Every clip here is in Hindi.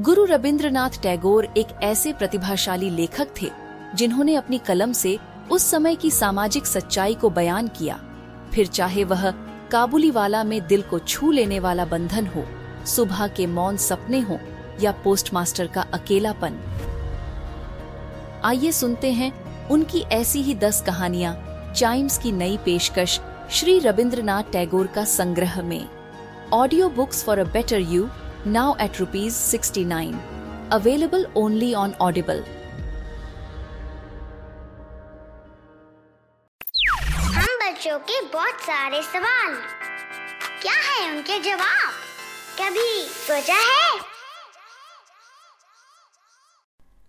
गुरु रविंद्रनाथ टैगोर एक ऐसे प्रतिभाशाली लेखक थे, जिन्होंने अपनी कलम से उस समय की सामाजिक सच्चाई को बयान किया। फिर चाहे वह काबुली वाला में दिल को छू लेने वाला बंधन हो, सुबह के मौन सपने हो, या पोस्टमास्टर का अकेलापन। आइए सुनते हैं उनकी ऐसी ही दस कहानियाँ, चाइम्स की नई पेशकश श्री रविंद्रनाथ टैगोर का संग्रह में। Audio books for a better you now at rupees sixty nine available only on Audible हम बच्चों के बहुत सारे सवाल। क्या है उनके जवाब? कभी सोचा है?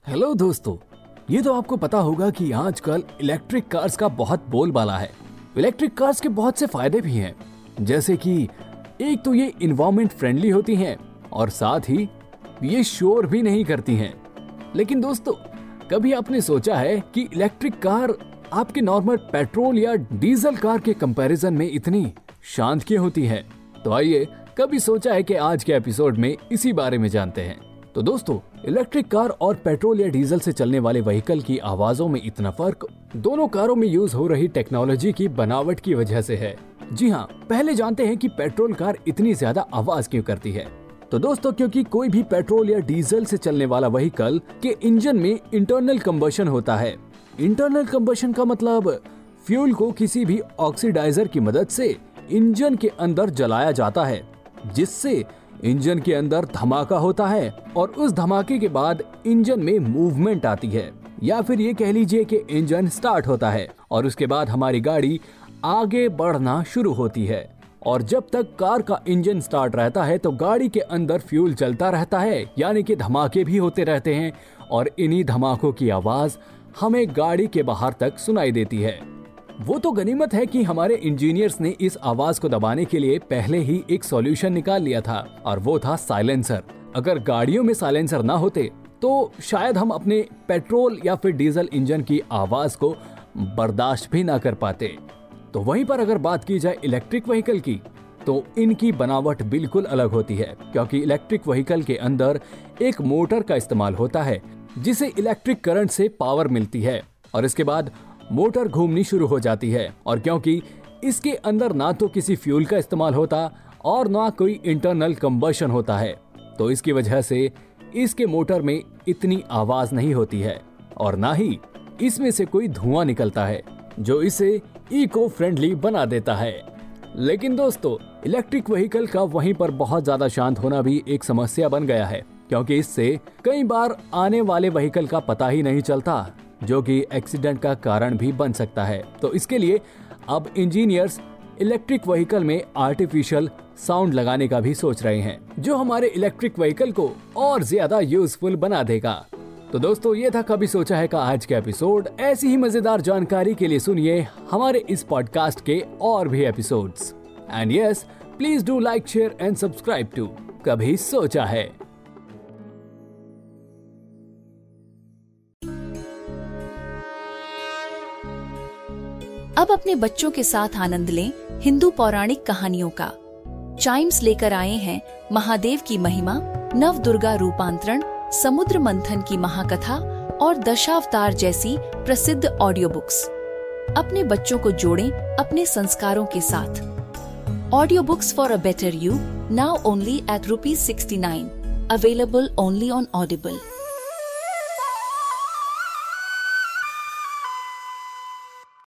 हेलो दोस्तों ये तो आपको पता होगा कि आजकल इलेक्ट्रिक कार्स का बहुत बोलबाला है। इलेक्ट्रिक कार्स के बहुत से फ़ायदे भी हैं। जैसे कि एक तो ये इन्वायरमेंट फ्रेंडली होती हैं और साथ ही ये शोर भी नहीं करती हैं। लेकिन दोस्तों, कभी आपने सोचा है कि इलेक्ट्रिक कार आपके नॉर्मल पेट्रोल या डीजल कार के कंपैरिजन में इतनी शांत क्यों होती है? तो आइए, कभी सोचा है कि आज के एपिसोड में इसी बारे में जानते हैं। तो दोस्तों, इलेक्ट्रिक कार और पेट्रोल या डीजल से चलने वाले व्हीकल की आवाजों में इतना फ़र्क दोनों कारों में यूज़ हो रही टेक्नोलॉजी की बनावट की वजह से है। जी हाँ पहले जानते हैं कि पेट्रोल कार इतनी ज़्यादा आवाज़ क्यों करती है। तो दोस्तों, क्योंकि कोई भी पेट्रोल या डीजल से चलने वाला व्हीकल के इंजन में इंटरनल कंबशन होता है। इंटरनल कंबशन का मतलब फ्यूल को किसी भी ऑक्सीडाइजर की मदद से इंजन के अंदर जलाया जाता है, जिससे इंजन के अंदर धमाका होता है और उस धमाके के बाद इंजन में मूवमेंट आती है। या फिर ये कह लीजिए कि इंजन स्टार्ट होता है और उसके बाद हमारी गाड़ी आगे बढ़ना शुरू होती है। और जब तक कार का इंजन स्टार्ट रहता है तो गाड़ी के अंदर फ्यूल चलता रहता है, यानी कि धमाके भी होते रहते हैं, और इन्हीं धमाकों की आवाज़ हमें गाड़ी के बाहर तक सुनाई देती है। वो तो गनीमत है कि हमारे इंजीनियर्स ने इस आवाज़ को दबाने के लिए पहले ही एक सॉल्यूशन निकाल लिया था, और वो था साइलेंसर। अगर गाड़ियों में साइलेंसर ना होते तो शायद हम अपने पेट्रोल या फिर डीजल इंजन की आवाज़ को बर्दाश्त भी ना कर पाते। तो वहीं पर अगर बात की जाए इलेक्ट्रिक व्हीकल की तो इनकी बनावट बिल्कुल अलग होती है, क्योंकि इलेक्ट्रिक व्हीकल के अंदर एक मोटर का इस्तेमाल होता है, जिसे इलेक्ट्रिक करंट से पावर मिलती है, और इसके बाद मोटर घूमनी शुरू हो जाती है, और क्योंकि इसके अंदर ना तो किसी फ्यूल का इस्तेमाल होता, और ना कोई इंटरनल कंबशन होता है तो इसकी वजह से इसके मोटर में इतनी आवाज़ नहीं होती है, और ना ही इसमें से कोई धुआँ निकलता है, जो इसे इको फ्रेंडली बना देता है। लेकिन दोस्तों इलेक्ट्रिक व्हीकल का वहीं पर बहुत ज़्यादा शांत होना भी एक समस्या बन गया है, क्योंकि इससे कई बार आने वाले व्हीकल का पता ही नहीं चलता, जो कि एक्सीडेंट का कारण भी बन सकता है। तो इसके लिए अब इंजीनियर्स इलेक्ट्रिक व्हीकल में आर्टिफिशियल साउंड लगाने का भी सोच रहे हैं, जो हमारे इलेक्ट्रिक व्हीकल को और ज़्यादा यूजफुल बना देगा। तो दोस्तों, ये था कभी सोचा है का आज का एपिसोड। ऐसी ही मज़ेदार जानकारी के लिए सुनिए हमारे इस पॉडकास्ट के और भी episodes and yes please do like share and subscribe to कभी सोचा है। अब अपने बच्चों के साथ आनंद लें हिंदू पौराणिक कहानियों का। चाइम्स लेकर आए हैं महादेव की महिमा नव दुर्गा रूपांतरण समुद्र मंथन की महाकथा और दशावतार जैसी प्रसिद्ध ऑडियो बुक्स अपने बच्चों को जोड़ें अपने संस्कारों के साथ। Audio books for a better you now only at rupees sixty nine available only on Audible